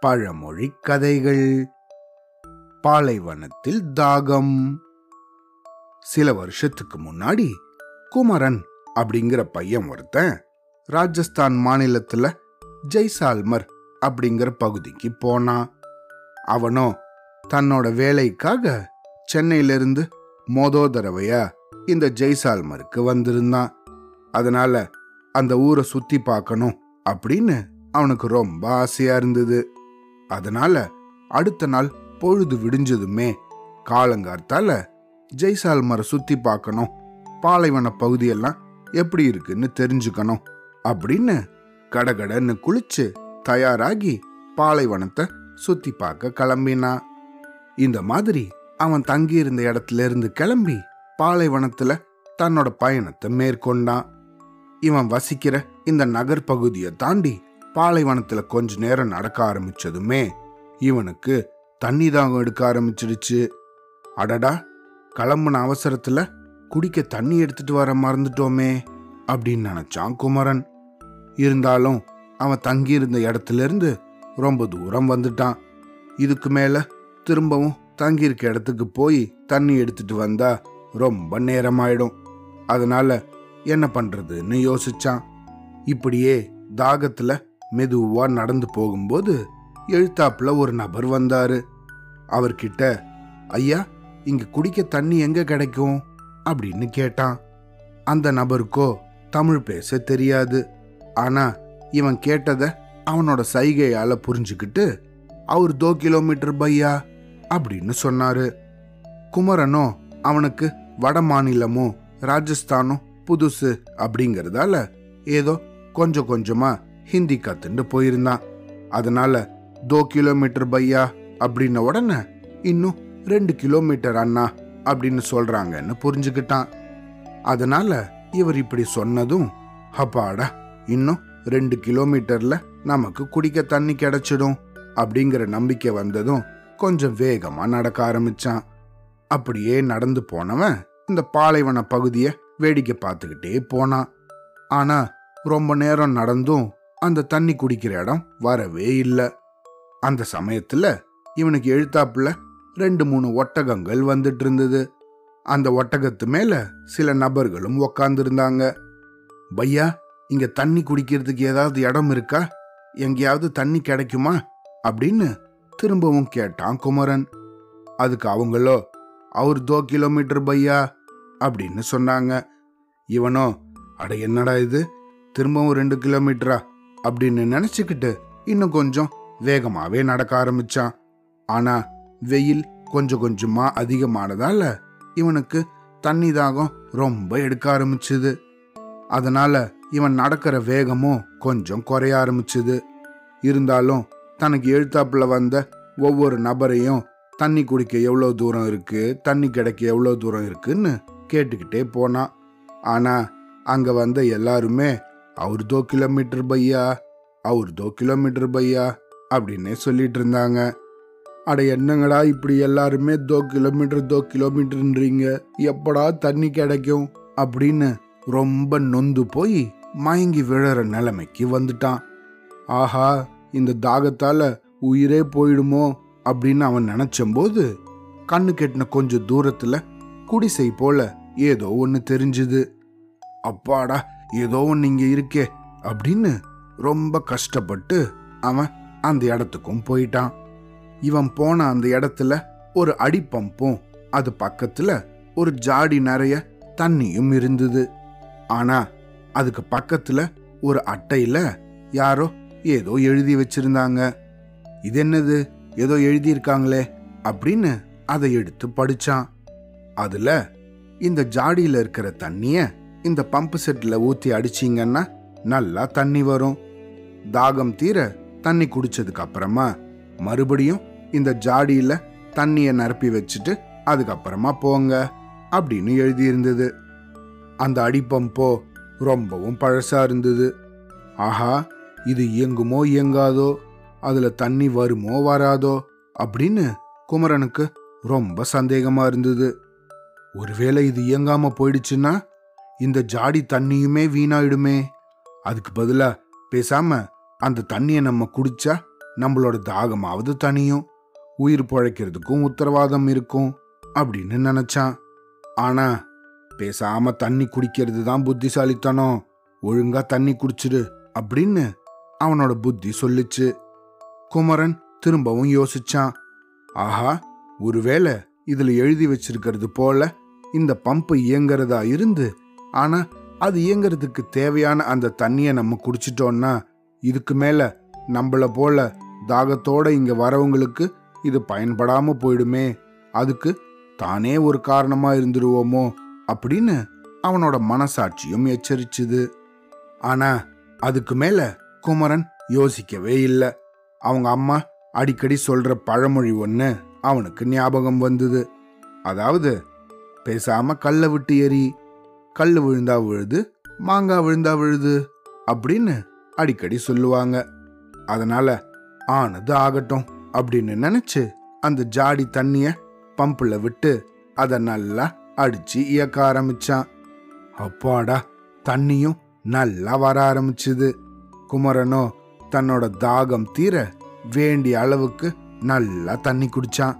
பழமொழி கதைகள். பாலைவனத்தில் தாகம். சில வருஷத்துக்கு முன்னாடி குமரன் அப்படிங்கிற பையன் ஒருத்தன் ராஜஸ்தான் மாநிலத்துல ஜெய்சால்மர் அப்படிங்கிற பகுதிக்கு போனான் அவனோ தன்னோட வேலைக்காக சென்னையிலிருந்து மோதோ தடவையா இந்த ஜெய்சால்மருக்கு வந்திருந்தான். அதனால அந்த ஊரை சுத்தி பார்க்கணும் அப்படின்னு அவனுக்கு ரொம்ப ஆசையா இருந்தது. அதனால அடுத்த நாள் பொழுது விடிஞ்சதுமே காலங்கார்த்தால ஜெய்சால்மரை சுத்தி பார்க்கணும். பாலைவன பகுதியெல்லாம் எப்படி இருக்குன்னு தெரிஞ்சுக்கணும் அப்படின்னு கடகடன்னு குளிச்சு தயாராகி பாலைவனத்தை சுத்தி பார்க்க கிளம்பினான் இந்த மாதிரி அவன் தங்கியிருந்த இடத்துல இருந்து கிளம்பி பாலைவனத்துல தன்னோட பயணத்தை மேற்கொண்டான். இவன் வசிக்கிற இந்த நகர் பகுதியை தாண்டி பாலைவனத்துல கொஞ்ச நேரம் நடக்க ஆரம்பிச்சதுமே இவனுக்கு தண்ணி தாகம் எடுக்க ஆரம்பிச்சிடுச்சு. அடடா கிளம்புன அவசரத்துல குடிக்க தண்ணி எடுத்துட்டு வர மறந்துட்டோமே அப்படின்னு நினைச்சான் குமரன். இருந்தாலும் அவன் தங்கியிருந்த இடத்துல இருந்து ரொம்ப தூரம் வந்துட்டான். இதுக்கு மேல திரும்பவும் தங்கியிருக்க இடத்துக்கு போய் தண்ணி எடுத்துட்டு வந்தா ரொம்ப நேரமாயிடும். அதனால என்ன பண்றதுன்னு யோசிச்சான். இப்படியே தாகத்துல மெதுவா நடந்து போகும்போது எழுத்தாப்புல ஒரு நபர் வந்தாரு. அவர்கிட்ட ஐயா இங்க குடிக்க தண்ணி எங்க கிடைக்கும்? அப்படின்னு கேட்டான். அந்த நபருக்கோ தமிழ் பேச தெரியாது. ஆனா இவன் கேட்டத அவனோட சைகையால புரிஞ்சுக்கிட்டு அவர் தோ கிலோமீட்டர் பையா? அப்படின்னு சொன்னாரு. குமரனோ அவனுக்கு வட மாநிலமும் ராஜஸ்தானும் புதுசு அப்படிங்கறதால ஏதோ கொஞ்சம் கொஞ்சமா ஹிந்தி கத்துண்டு போயிருந்தான். அதனால தோ கிலோமீட்டர் பையா? அப்படின்ன உடனே இன்னும் ரெண்டு கிலோமீட்டர் அண்ணா அப்படின்னு சொல்றாங்கன்னு புரிஞ்சுக்கிட்டான். அதனால இவர் இப்படி சொன்னதும் அப்பாடா இன்னும் ரெண்டு கிலோமீட்டர்ல நமக்கு குடிக்க தண்ணி கிடைச்சிடும் அப்படிங்கிற நம்பிக்கை வந்ததும் கொஞ்சம் வேகமா நடக்க ஆரம்பிச்சான். அப்படியே நடந்து போனவன் இந்த பாலைவன பகுதியை வேடிக்கை பார்த்துக்கிட்டே போனான். ஆனா ரொம்ப நேரம் நடந்தும் அந்த தண்ணி குடிக்கிற இடம் வரவே இல்லை. அந்த சமயத்துல இவனுக்கு எழுத்தாப்புல ரெண்டு மூணு ஒட்டகங்கள் வந்துட்டு இருந்தது. அந்த ஒட்டகத்து மேல சில நபர்களும் உக்காந்துருந்தாங்க. பையா இங்க தண்ணி குடிக்கிறதுக்கு ஏதாவது இடம் இருக்கா? எங்கேயாவது தண்ணி கிடைக்குமா? அப்படின்னு திரும்பவும் கேட்டான் குமரன். அதுக்கு அவங்களோ அவர் தோ கிலோமீட்டர் பையா அப்படின்னு சொன்னாங்க. இவனோ அட என்னடா இது? திரும்பவும் ரெண்டு கிலோமீட்டரா? அப்படின்னு நினச்சிக்கிட்டு இன்னும் கொஞ்சம் வேகமாகவே நடக்க ஆரம்பிச்சான். ஆனால் வெயில் கொஞ்சம் கொஞ்சமாக அதிகமானதால இவனுக்கு தண்ணி தாகம் ரொம்ப எடுக்க ஆரம்பிச்சுது. அதனால இவன் நடக்கிற வேகமும் கொஞ்சம் குறைய ஆரம்பிச்சுது. இருந்தாலும் தனக்கு எழுத்தாப்புல வந்த ஒவ்வொரு நபரையும் தண்ணி குடிக்க எவ்வளோ தூரம் இருக்கு தண்ணி கிடைக்க எவ்வளோ தூரம் இருக்குன்னு கேட்டுக்கிட்டே போனான். ஆனா அங்க வந்த எல்லாருமே அவர் தோ கிலோமீட்டர் பையா? அவர் தோ கிலோமீட்டர் பையா? அப்படின்னே சொல்லிட்டு இருந்தாங்க. அட என்னங்கடா இப்படி எல்லாருமே தோ கிலோமீட்டர் தோ கிலோமீட்டர்ன்றீங்க? எப்படா தண்ணி கிடைக்கும்? அப்படின்னு ரொம்ப நொந்து போய் மயங்கி விழற நிலைமைக்கு வந்துட்டான். ஆஹா இந்த தாகத்தால உயிரே போயிடுமோ? அப்படின்னு அவன் நினைச்சம்போது கண்ணு கெட்டின கொஞ்சம் தூரத்துல குடிசை போல ஏதோ ஒன்று தெரிஞ்சுது. அப்பாடா ஏதோ ஒன்று இங்கே இருக்கே அப்படின்னு ரொம்ப கஷ்டப்பட்டு அவன் அந்த இடத்துக்கும் போயிட்டான். இவன் போன அந்த இடத்துல ஒரு அடிப்பம்பும் அது பக்கத்துல ஒரு ஜாடி நிறைய தண்ணியும் இருந்தது. ஆனா அதுக்கு பக்கத்துல ஒரு அட்டையில யாரோ ஏதோ எழுதி வச்சிருந்தாங்க. இது என்னது? ஏதோ எழுதியிருக்காங்களே அப்படின்னு அதை எடுத்து படிச்சான். அதுல இந்த ஜாடியில இருக்கிற தண்ணிய இந்த பம்பு செட்டில் ஊற்றி அடிச்சிங்கன்னா நல்லா தண்ணி வரும். தாகம் தீர தண்ணி குடிச்சதுக்கு அப்புறமா மறுபடியும் இந்த ஜாடியில தண்ணியை நிரப்பி வச்சுட்டு அதுக்கப்புறமா போங்க அப்படின்னு எழுதியிருந்தது. அந்த அடிப்பம்போ ரொம்பவும் பழசா இருந்தது. ஆஹா இது இயங்குமோ இயங்காதோ? அதுல தண்ணி வருமோ வராதோ? அப்படின்னு குமரனுக்கு ரொம்ப சந்தேகமா இருந்தது. ஒருவேளை இது இயங்காம போயிடுச்சுன்னா இந்த ஜாடி தண்ணியுமே வீணாயிடுமே. அதுக்கு பதிலா பேசாம அந்த தண்ணியை நம்ம குடிச்சா நம்மளோட தாகமாவது தனியும் உயிர் பழைக்கிறதுக்கும் உத்தரவாதம் இருக்கும் அப்படின்னு நினைச்சான். ஆனா பேசாம தண்ணி குடிக்கிறது தான் புத்திசாலித்தனம். ஒழுங்கா தண்ணி குடிச்சிடு அப்படின்னு அவனோட புத்தி சொல்லுச்சு. குமரன் திரும்பவும் யோசிச்சான். ஆஹா ஒருவேளை இதுல எழுதி வச்சிருக்கிறது போல இந்த பம்பு இயங்குறதா இருந்து ஆனா அது இயங்குறதுக்கு தேவையான அந்த தண்ணியை நம்ம குடிச்சிட்டோம்னா இதுக்கு மேல நம்மள போல தாகத்தோட இங்க வரவங்களுக்கு இது பயன்படாம போயிடுமே. அதுக்கு தானே ஒரு காரணமா இருந்துருவோமோ அப்படின்னு அவனோட மனசாட்சியும் எச்சரிச்சுது. ஆனா அதுக்கு மேல குமரன் யோசிக்கவே இல்லை. அவங்க அம்மா அடிக்கடி சொல்ற பழமொழி ஒன்று அவனுக்கு ஞாபகம் வந்தது. அதாவது பேசாம கல்லை விட்டு எரி கல் விழுந்தா விழுது மாங்காய் விழுந்தா விழுது அப்படின்னு அடிக்கடி சொல்லுவாங்க. அதனால ஆனது ஆகட்டும் அப்படின்னு நினைச்சு அந்த ஜாடி தண்ணிய பம்புல விட்டு அதை நல்லா அடிச்சு இயக்க ஆரம்பிச்சான். அப்பாடா தண்ணியும் நல்லா வர ஆரம்பிச்சுது. குமரனோ தன்னோட தாகம் தீர வேண்டிய அளவுக்கு நல்லா தண்ணி குடிச்சான்.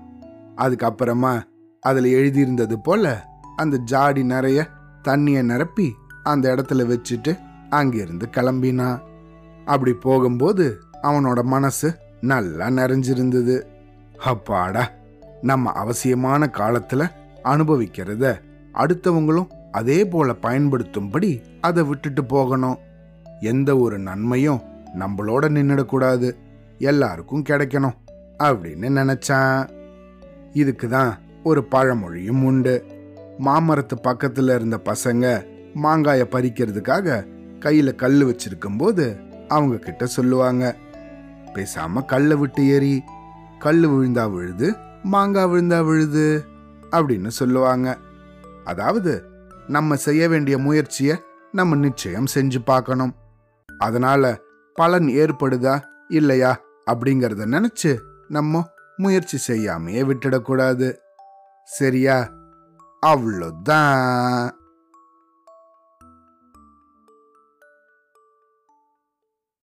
அதுக்கப்புறமா அதில் எழுதியிருந்தது போல அந்த ஜாடி நிறைய தண்ணியை நிரப்பி அந்த இடத்துல வச்சுட்டு அங்கிருந்து கிளம்பினான் அப்படி போகும்போது அவனோட மனசு நல்லா நிறைஞ்சிருந்தது. அப்பாடா நம்ம அவசியமான காலத்துல அனுபவிக்கிறத அடுத்தவங்களும் அதே போல பயன்படுத்தும்படி அதை விட்டுட்டு போகணும். எந்த ஒரு நன்மையும் நம்மளோட நின்னுடக்கூடாது. எல்லாருக்கும் கிடைக்கணும் அப்படின்னு நினைச்சான். இதுக்கு தான் ஒரு பழமொழியும் உண்டு. மாமரத்து பக்கத்துல இருந்த பசங்க மாங்காய பறிக்கிறதுக்காக கையில கல் வச்சிருக்கும் போது அவங்க கிட்ட சொல்லுவாங்க. பேசாம கல்லை விட்டு ஏறி கல் விழுந்தா விழுது மாங்காய் விழுந்தா விழுது அப்படின்னு சொல்லுவாங்க. அதாவது நம்ம செய்ய வேண்டிய முயற்சியை நம்ம நிச்சயம் செஞ்சு பார்க்கணும். அதனால பலன் ஏற்படுதா இல்லையா அப்படிங்கறத நினைச்சு நம்ம முயற்சி செய்யாமையே விட்டுடக்கூடாது. சரியா? hablo da.